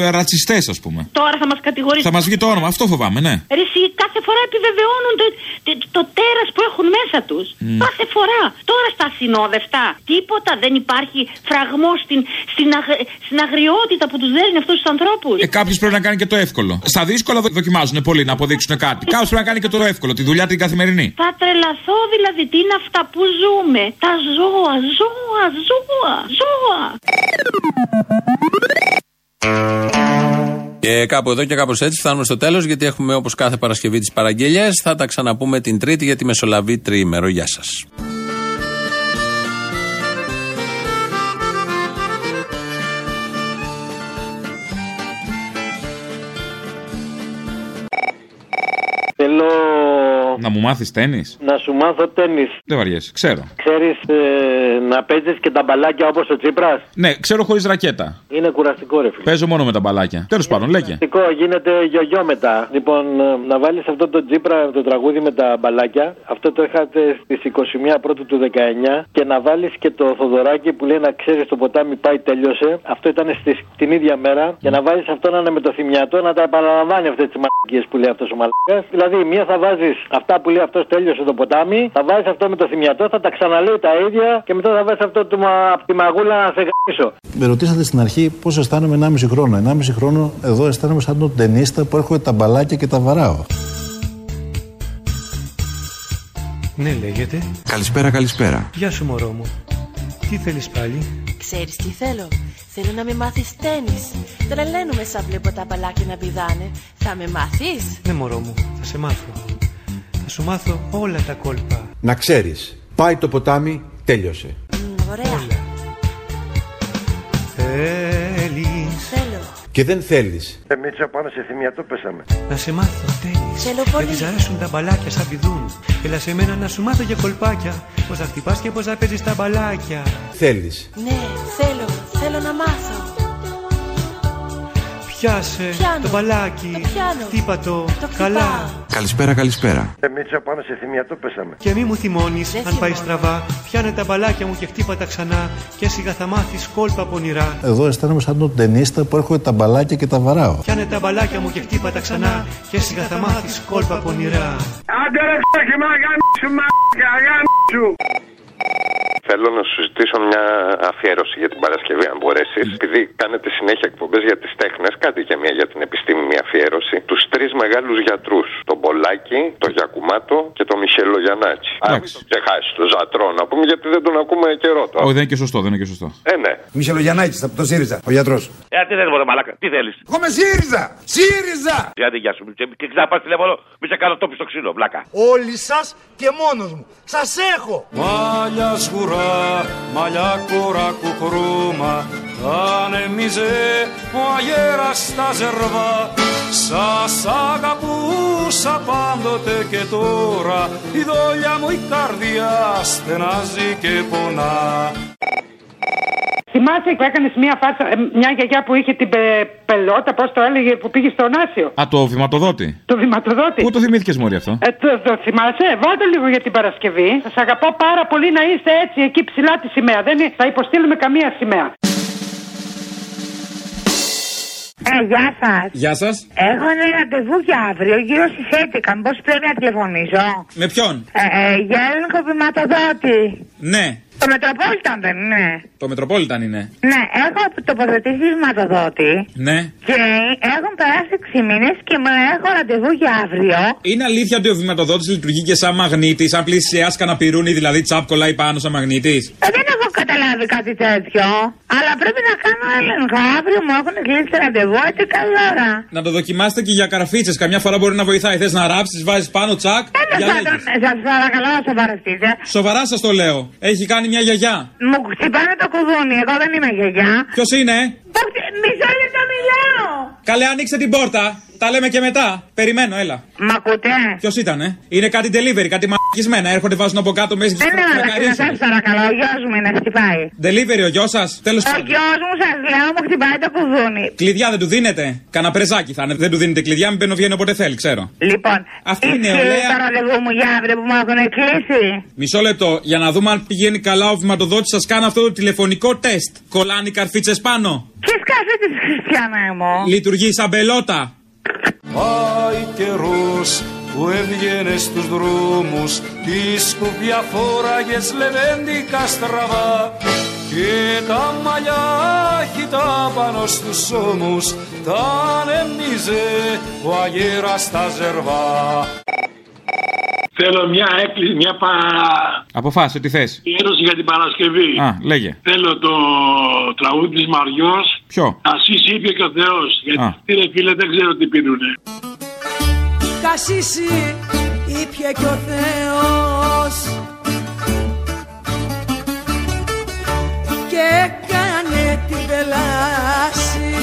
ε, ρατσιστές, ας πούμε. Τώρα θα μας κατηγορήσουν. Θα μας βγει το όνομα, αυτό φοβάμαι, ναι. Ρε, εσύ, κάθε φορά επιβεβαιώνουν το, το, το τέρας που έχουν μέσα τους. Μμ. Κάθε φορά. Τώρα στα συνόδευτα. Τίποτα δεν υπάρχει φραγμός στην, στην, αγ- στην αγριότητα που τους δέρνει αυτούς τους ανθρώπους. Ε, Κάποιος πρέπει να κάνει και το εύκολο. Στα δύσκολα δο- δοκιμάζουν πολύ να αποδείξουν κάτι. Κάποιος πρέπει να κάνει και το εύκολο, τη δουλειά την καθημερινή. Θα τρελαθώ δηλαδή. Τι είναι αυτά που ζούμε. Τα ζώα, ζώα, ζώα, ζώα. Και κάπου εδώ και κάπως έτσι φτάνουμε στο τέλος, γιατί έχουμε όπως κάθε Παρασκευή τις παραγγελίε. Θα τα ξαναπούμε την Τρίτη για τη Μεσολαβή τριήμερο. Γεια σας. Να μου μάθεις τέννη. να σου μάθω τέννη. Δεν βαριέσαι, ξέρω. Ξέρεις να παίζεις και τα μπαλάκια όπως ο Τσίπρας; Ναι, ξέρω χωρίς ρακέτα. Είναι κουραστικό, ρε φίλε. Παίζω μόνο με τα μπαλάκια. Τέλος πάντων, λέγε. Κουραστικό, γίνεται γιογιό μετά. Λοιπόν, ε, να βάλεις αυτό το Τσίπρα, το τραγούδι με τα μπαλάκια. Αυτό το είχατε στις 21 πρώτου του 19. Και να βάλεις και το Θοδωράκι που λέει να ξέρεις το ποτάμι πάει, τέλειωσε. Αυτό ήταν στις, την ίδια μέρα. Και να βάλεις αυτό να είναι με το θυμιατό να τα επαναλαμβάνει αυτές τις μαλακίες που λέει αυτός ο μαλακάς. Δηλαδή, μία θα βάζεις αυτά που λέει αυτός τέλειωσε το ποτάμι. Θα βάζεις αυτό με το θυμιατό, θα τα ξαναλέει τα ίδια. Και μετά θα βάζεις αυτό του μα, από τη μαγούλα να σε γαμίσω. Με ρωτήσατε στην αρχή πώς αισθάνομαι 1,5 χρόνο. 1,5 χρόνο εδώ αισθάνομαι σαν τον ταινίστα που έρχονται τα μπαλάκια και τα βαράω. Ναι, λέγεται. Καλησπέρα, καλησπέρα. Γεια σου, μωρό μου. Τι θέλεις πάλι; Ξέρεις τι θέλω; Θέλω να με μάθεις τένις. Τρελαίνομαι σαν βλέπω τα μπαλάκια να πηδάνε. Θα με μάθεις; Ναι, μωρό μου, θα σε μάθω. Θα σου μάθω όλα τα κόλπα. Να ξέρεις, πάει το ποτάμι, τέλειωσε. Μ, ωραία. Θέλεις Θέλω. Και δεν θέλεις. Ε, Μίτσα, πάνω σε θυμιατό πέσαμε. να σε μάθω τένις. Θέλω Δεν πολύ. της αρέσουν τα μπαλάκια σαν πηδούν. Έλα σε μένα να σου μάθω για κολπάκια. Πώς θα χτυπάς και πώς θα παίζεις τα μπαλάκια. Θέλεις. Ναι, θέλω. Θέλω να μάθω. Πιάσε Πιάνω. το μπαλάκι. Το πιάνω. Χτύπα το. Το Καλά. χτυπάω. Καλησπέρα, καλησπέρα. Ε, Μίτσα, πάνω σε θυμιατό πέσαμε. Και μη μου θυμώνεις Δεν αν πάει θυμώνω. στραβά. Πιάνε τα μπαλάκια μου και χτύπα τα ξανά. Και σιγά θα μάθεις κόλπα πονηρά. Εδώ αισθάνομαι σαν τον ταινίστα που έρχονται τα μπαλάκια και τα βαράω. Πιάνε τα μπαλάκια μου και χτύπα τα ξανά. Και σιγά θα μάθεις κόλπα πονηρά. Άντε ρε ξάκι, μα γαμίσου, μαλάκα, γαμίσου. Θέλω να σου ζητήσω μια αφιέρωση για την Παρασκευή, αν μπορέσεις. Επειδή κάνετε συνέχεια εκπομπές για τις τέχνες, κάτι και μια για την επιστήμη, μια αφιέρωση. Τους τρεις μεγάλους γιατρούς. Τον Πολάκη, τον Γιακουμάτο και τον Μιχέλο Γιαννάτσι. Αν μην τον ξεχάσεις, τον Ζατρό, να πούμε, γιατί δεν τον ακούμε καιρό τώρα. Όχι, δεν είναι και σωστό, δεν είναι και σωστό. Ε, ναι. Μισελογιαννάκη από το ΣΥΡΙΖΑ, ο γιατρός. Ε, τι θες μωρέ μαλάκα, τι θέλεις; Εγώ με ΣΥΡΙΖΑ! ΣΥΡΙΖΑ! Γιατί γεια σου, και, και ξαναπάς τηλέφωνο, μη σε κάνω τόπι στο ξύλο, βλάκα. Όλοι σας και μόνος μου. Σας έχω! Μάλια σγουρά, μαλλιά κορά κουκρούμα. Ανεμίζε ο αγέρας στα ζερβά. Σας αγαπούσα πάντοτε και τώρα. Η δόλια μου η καρδιά στενάζει και πονά Θυμάσαι που έκανες μια φάτσα, ε, μια γιαγιά που είχε την πε- πελότα, πώς το έλεγε, που πήγε στον Άσιο; Α, το βηματοδότη. Το βηματοδότη. Πού το θυμήθηκες Μωρή αυτό; Ε, το, το θυμάσαι, βάλτε λίγο για την Παρασκευή. Σας αγαπώ πάρα πολύ να είστε έτσι εκεί ψηλά τη σημαία. Δεν είναι- θα υποστείλουμε καμία σημαία. Ε, γεια σας. Γεια σας. Έχω ένα ραντεβού για αύριο γύρω στις 11. Μήπως πρέπει να τηλεφωνήσω; Με ποιον; Ε, ε, για έλεγχο βηματοδότη. Ναι. Το Μετροπόλιταν δεν είναι. Το Μετροπόλιταν είναι. Ναι, έχω τοποθετήσει βηματοδότη Ναι. και έχουν περάσει 6 μήνες και μου έχω ραντεβού για αύριο. Είναι αλήθεια ότι ο βηματοδότης λειτουργεί και σαν μαγνήτης, σαν πλησιάσει κανένα πυρούνι, δηλαδή τσάπ κολλάει πάνω σαν μαγνήτης; Ε, δεν έχω καταλάβει κάτι τέτοιο. Αλλά πρέπει να κάνω έλεγχο. Αύριο μου έχουν κλείσει ραντεβού 11 η ώρα. Να το δοκιμάσετε και για καραφίτσες. Καμιά φορά μπορεί να βοηθάει. Θες να ράψεις, βάζεις πάνω τσακ. Τέλο πάντων, σας παρακαλώ να σοβαρευτείτε. Σοβαρά σας το λέω. Έχει κάνει μια γιαγιά. Μου χτυπάνε το κουδούνι, εγώ δεν είμαι γιαγιά. Ποιος είναι, Μισό λεπτό μιλάω. Καλέ, ανοίξτε την πόρτα. Τα λέμε και μετά. Περιμένω, έλα. Μ' ακούτε; Ποιος ήταν, ε; Είναι κάτι delivery, κάτι μαγισμένα. Έρχονται, βάζουν από κάτω μέσα Δεν είναι μαλακή, σας παρακαλώ, ο γιος μου είναι χτυπάει. Delivery ο γιος σας; Τέλος Ο γιος μου σας λέω μου χτυπάει το κουδούνι. Κλειδιά δεν του δίνετε; Κανα πρεζάκι θα είναι. Δεν του δίνετε κλειδιά, μην μπαίνω βγαίνει όποτε θέλει, ξέρω. Λοιπόν, Αυτή είναι ισχύει νεολαία. το ραντεβού μου για αύριο που μου έχουν κλείσει. Μισό λεπτό, για να δούμε αν πηγαίνει καλά ο βηματοδότης, σας κάνω αυτό το τηλεφωνικό τεστ. Κολλάνε οι καρφίτσες πάνω. Ποιο καφέ τη Χριστιανά μου; Λειτουργεί σαν πελότα. Πάει καιρός που έβγαινε στους δρόμους Τη σκουπιά φόραγες λεβέντικα στραβά. Και τα μαλλιά χυτά πάνω στους ώμους Τα ανέμιζε ο αγέρας στα ζερβά Θέλω μια έκκληση, μια πα... Αποφάσισε τι θες. αφιέρωση για την Παρασκευή. Α, λέγε. Θέλω το τραγούδι της Μαριός. Ποιο; Ασύς είπε και ο Θεός. Γιατί Α. αυτοί ρε φίλε δεν ξέρω τι πίνουνε. Κασίσι ήπια και ο Θεός και έκανε την πελάση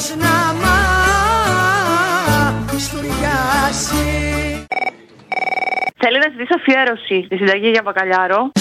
κι αυτός να μαστουριάσει Θέλει να ζητήσω αφιέρωση στη συνταγή για μπακαλιάρο.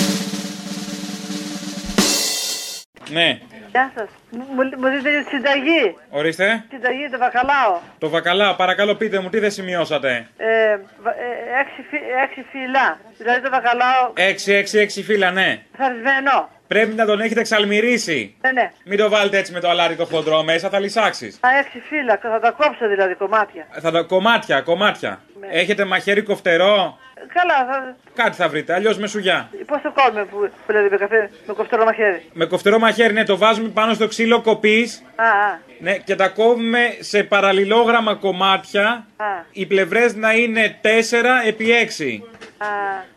Ναι, Γεια σας. Μου, μου δείτε τη συνταγή; ορίστε. Συνταγή, το βακαλάο. Το βακαλά, παρακαλώ πείτε μου, τι δεν σημειώσατε; Ε, βα- ε, έξι, φυ- έξι φύλλα. Δηλαδή το βακαλάο 6-6-6 φύλλα, ναι. θαρισμένο. Πρέπει να τον έχετε εξαλμυρίσει. Ναι, ναι. Μην το βάλετε έτσι με το αλάτι το χοντρό μέσα, θα λυσάξεις. Α, έξι φύλλα. Θα τα κόψω δηλαδή κομμάτια. Θα τα κομμάτια, κομμάτια. Ναι. Έχετε μαχαίρι κοφτερό; Ε, Καλά, θα... Κάτι θα βρείτε, αλλιώς με σουγιά. πώς το κόβουμε που, που δηλαδή με καφέ, με κοφτερό μαχαίρι; Με κοφτερό μαχαίρι, ναι, το βάζουμε πάνω στο ξύλο κοπής. Α, α, Ναι, και τα κόβουμε σε παραλληλόγραμμα κομμάτια. Α, Οι πλευρές να είναι 4 επί 6. α,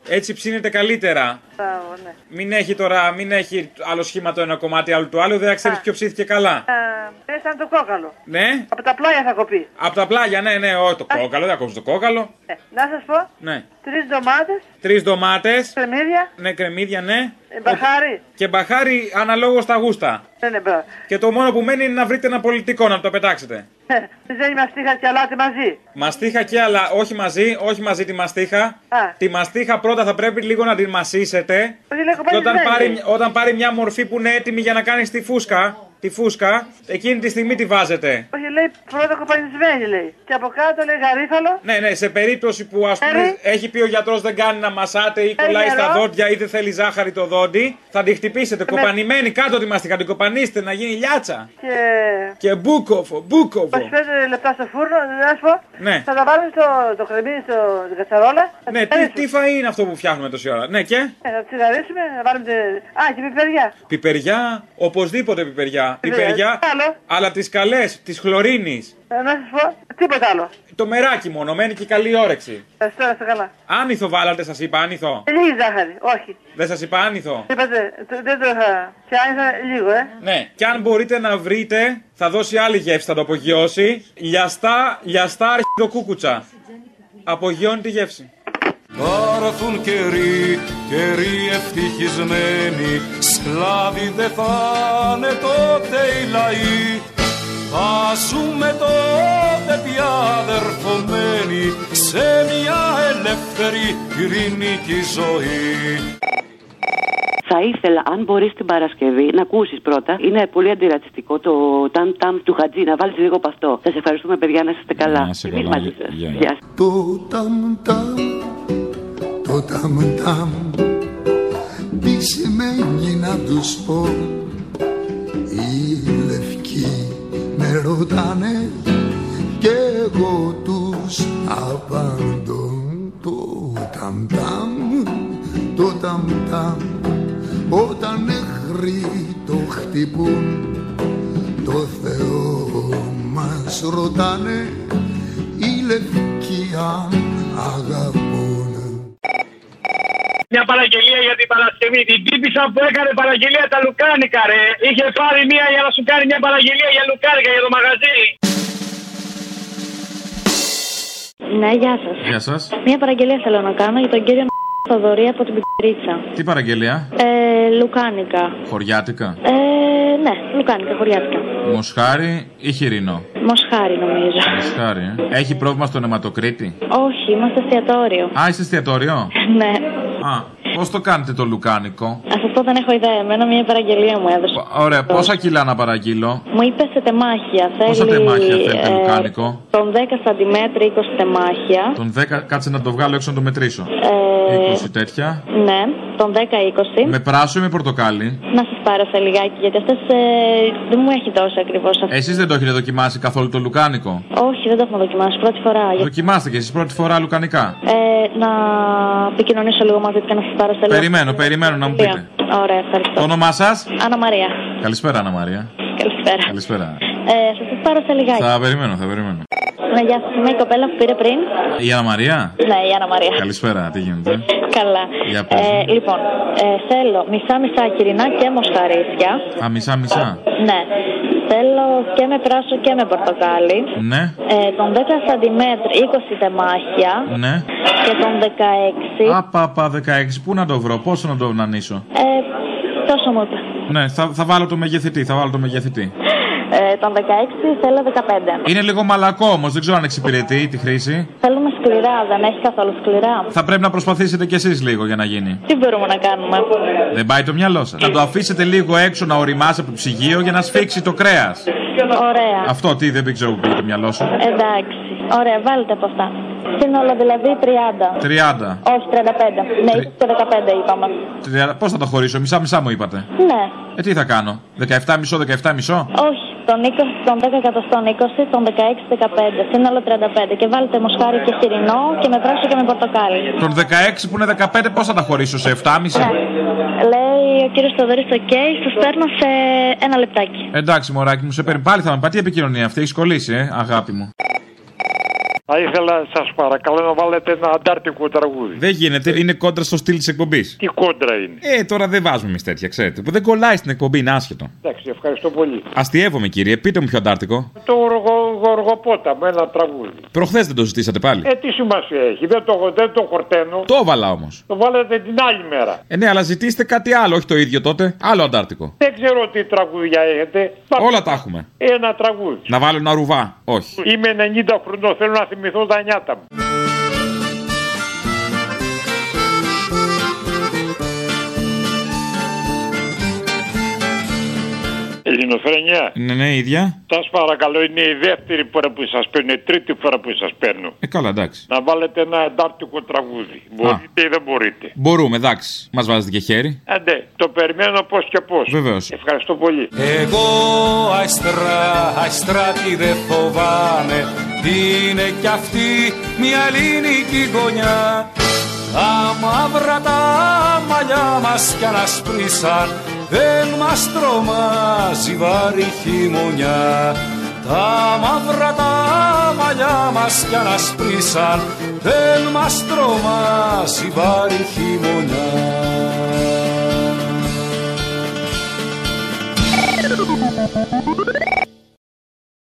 Έτσι ψήνεται καλύτερα. μπράβο, ναι. Μην έχει τώρα, μην έχει άλλο σχήμα το ένα κομμάτι, άλλο το άλλο, δεν θα ξέρεις ποιο ψήθηκε καλά. Α, ε, σαν το κόκαλο. Ναι, Από τα πλάγια θα κοπεί. από τα πλάγια, ναι, ναι, όχι το κόκαλο, δεν ακούς το κόκαλο. Ε, να σας πω, Ναι. τρεις ντομάτες, Τρεις ντομάτες, κρεμμύδια, ναι, κρεμμύδια, ναι. ε, μπαχάρι. Και μπαχάρι αναλόγως στα γούστα. Ναι, ναι, μπράβο. Και το μόνο που μένει είναι να βρείτε ένα πολιτικό να το πετάξετε. Δεν μαστίχα και αλάτι μαζί. Μαστίχα και αλλά όχι μαζί, όχι μαζί τη μαστίχα. Α. Τη μαστίχα πρώτα θα πρέπει λίγο να την μασίσετε. Όχι, λέει Και όταν κοπανισμένη. πάρει, όταν πάρει μια μορφή που είναι έτοιμη για να κάνει τη φούσκα, τη φούσκα, εκείνη τη στιγμή τη βάζετε. Όχι, λέει πρώτα κοπανισμένη, λέει. Και από κάτω λέει γαρίφαλο. Ναι, ναι, σε περίπτωση που ας πούμε Έρη. έχει πει ο γιατρός δεν κάνει να μασάτε ή Έρη κολλάει στα νερό. δόντια ή δεν θέλει ζάχαρη το δόντι, θα τη χτυπήσετε κοπανημένη κάτω τη μαστίχα, την κοπανίστε να γίνει λιάτσα. Και. Και μπούκοβο, μπούκοβο. 25 λεπτά στο φούρνο, να σου πω. Ναι. Θα τα βάλουμε στο το κρεμμύδι στο την κατσαρόλα. Θα Ναι, τις, τι φαΐ είναι αυτό που φτιάχνουμε τόση ώρα; Ναι, και; Ε, θα τσιγαρίσουμε, να βάλουμε. τε- Α, και πιπεριά. πιπεριά, οπωσδήποτε πιπεριά. Πιπεριά. Πιπεριά, Άλλο; αλλά τις καλές, τη χλωρίνη. Ε, να σας πω, τίποτα άλλο. Το μεράκι μόνο, μένει και καλή όρεξη. Ευχαριστώ, να είστε καλά. Άνηθο βάλατε, σας είπα άνηθο. Ε, Λίγη ζάχαρη, όχι. Δεν σας είπα άνηθο. Είπατε, το- δεν το είχα. Και άνοιξα λίγο, ε. Ναι, και αν μπορείτε να βρείτε, θα δώσει άλλη γεύση, θα το απογειώσει. Λιαστά, λιαστά αρχιδοκούκουτσα. Απογειώνει τη γεύση. Θα έρθουν καιροί, καιροί ευτυχισμένοι Σκλάβοι δεν θα είναι τότε οι λαοί Θα ζούμε τότε πια αδερφωμένοι Σε μια ελεύθερη ειρηνική ζωή Θα ήθελα, αν μπορείς την Παρασκευή, να ακούσεις πρώτα. Είναι πολύ αντιρατσιστικό το ταμ ταμ του Χατζή. Να βάλεις λίγο από αυτό. Σας ευχαριστούμε, παιδιά, να είστε καλά. Να είστε Εμείς καλά. μαζί σας. Γεια. Γεια σας. Το ταμ ταμ, το ταμ ταμ Τι σημαίνει να τους πω Οι λευκοί με ρωτάνε και εγώ τους απαντώ. Το ταμ ταμ, το ταμ ταμ Όταν εχθροί το χτυπούν το Θεό μας ρωτάνε οι λευκοί αν αγαπούν Μια παραγγελία για την Παρασκευή. Την τύπησα που έκανε παραγγελία τα λουκάνικα, ρε. Είχε πάρει μία για να σου κάνει μια παραγγελία για λουκάνικα για το μαγαζί. Ναι, γεια σας. Γεια σας. Μία παραγγελία θέλω να κάνω για τον κύριο Θοδωρή από την Πιπερίτσα. Τι παραγγελία, Ε, λουκάνικα. χωριάτικα, Ε, ναι, λουκάνικα, χωριάτικα. μοσχάρι ή χοιρινό; Μοσχάρι νομίζω. Μοσχάρι, ε. Έχει πρόβλημα στον αιματοκρίτη. Όχι, είμαστε εστιατόριο. Α, είσαι εστιατόριο; ναι. Α, πώς το κάνετε το λουκάνικο; Α σα πω, δεν έχω ιδέα. Εμένα μία παραγγελία μου έδωσε. Ωραία, πόσα κιλά να παραγγείλω; Μου είπε σε τεμάχια. Πόσα Θέλει, τεμάχια θέλετε ε, λουκάνικο; Τον 10 cm 20 τεμάχια. Τον 10, κάτσε να το βγάλω έξω να το μετρήσω. Ε, 20 τέτοια. ναι, τον 10-20. Με πράσο ή με πορτοκάλι; Να σας πάρω σε λιγάκι, γιατί αυτές δεν μου έχει δώσει ακριβώς αυτό. Εσείς δεν το έχετε δοκιμάσει καθόλου το λουκάνικο; Όχι, δεν το έχουμε δοκιμάσει. Πρώτη φορά. Για- Δοκιμάστε και εσείς πρώτη φορά λουκανικά; Ε, να επικοινωνήσω λίγο μαζί του και να σας πάρω σε λίγο. Περιμένω, περιμένω να μου πείτε. Ωραία, ευχαριστώ. Το όνομά σας; Άννα Μαρία. Καλησπέρα, Ανna Μαρία. Καλησπέρα. Καλησπέρα. Ε, θα σας πάρω σε λιγάκι. Θα περιμένω, θα περιμένω. Ναι, γεια σας. Είμαι η κοπέλα που πήρε πριν. Η Ανna Μαρία. Ναι, η Άννα Μαρία. Καλησπέρα, τι γίνεται; Καλά. Για πες. Ε, λοιπόν, ε, θέλω μισά-μισά χοιρινά και μοσχαρίσια. Α, μισά μισά. Ναι. Θέλω και με πράσο και με πορτοκάλι. Ναι, Ε, τον 10 cm 20 τεμάχια. ναι. Και τον 16. Απαπα 16, πού να το βρω, πόσο να το νανίσω. Ε, τόσο μου είπες. Ναι, θα, θα βάλω το μεγεθητή, θα βάλω το μεγεθητή. Ε, τον 16 θέλω 15. Είναι λίγο μαλακό όμως, δεν ξέρω αν εξυπηρετεί τη χρήση. Θέλουμε σκληρά, δεν έχει καθόλου σκληρά. Θα πρέπει να προσπαθήσετε κι εσείς λίγο για να γίνει. Τι μπορούμε να κάνουμε; Δεν πάει το μυαλό σας. Να το αφήσετε λίγο έξω να οριμάσει από το ψυγείο για να σφίξει το κρέας. Ωραία. Αυτό τι δεν ξέρω που πήγε το μυαλό σου. Εντάξει. Ωραία, βάλτε από αυτά. Σύνολο δηλαδή 30. 30. Όχι, 35. Ναι, 20 και 15 είπαμε. Πώς θα το χωρίσω, μισά-μισά μου είπατε. Ναι. Ε, τι θα κάνω, 17 μισό, 17 μισό; Όχι, τον 20, τον 10 εκατοστών 20, τον 16, 15. Σύνολο 35. Και βάλτε μοσχάρι και χοιρινό και με πράσο και με πορτοκάλι. Τον 16 που είναι 15, πώς θα τα χωρίσω, σε 7,5. Λέει ο κύριος Θοδωρής, οκ, σας παίρνω σε ένα λεπτάκι. Εντάξει, μωράκι μου, σε παίρνει. Πάλι θα με πάθει η επικοινωνία αυτή, έχεις κολλήσει, ε, αγάπη μου. Θα ήθελα, σας παρακαλώ, να βάλετε ένα αντάρτικο τραγούδι. Δεν γίνεται, είναι κόντρα στο στυλ της εκπομπής. Τι κόντρα είναι; Ε, τώρα δεν βάζουμε εμείς τέτοια, ξέρετε. Που δεν κολλάει στην εκπομπή, είναι άσχετο. Εντάξει, ευχαριστώ πολύ. Αστειεύομαι, κύριε, πείτε μου πιο αντάρτικο. Το γοργο, γοργοπόταμο, ένα τραγούδι. Προχθές δεν το ζητήσατε πάλι. Ε, τι σημασία έχει, δεν το, δεν το χορταίνω. Το έβαλα όμως. Το βάλετε την άλλη μέρα. Ε, ναι, αλλά ζητήστε κάτι άλλο, όχι το ίδιο τότε. Άλλο αντάρτικο. Δεν ξέρω τι τραγούδια έχετε. Όλα τα έχουμε. Ένα τραγούδι. Να βάλω ένα ρουβά. Όχι. Είμαι 90 χρονών, θέλω να θυμηθώ τα νιάτα μου. Ελληνοφρένια. Ναι, ναι, ίδια. Σας παρακαλώ, είναι η δεύτερη φορά που σας παίρνω, η τρίτη φορά που σας παίρνω. Ε, καλά, εντάξει. Να βάλετε ένα εντάρτικο τραγούδι. Μπορείτε ή δεν μπορείτε. Μπορούμε, εντάξει. Μας βάζετε και χέρι. Άντε, το περιμένω πώς και πώς. Βεβαίως. Ευχαριστώ πολύ. Εγώ αϊστρά, αϊστρά τι δεν φοβάμαι Είναι κι αυτή μια ελληνική γωνιά Τα μαύρα τα μαλλιά μας κι ανασπρίσαν Δεν μας τρομάζει βάρη χειμωνιά. Τα μαύρα τα μαλλιά μας κι ανασπρίσαν Δεν μας τρομάζει βάρη χειμωνιά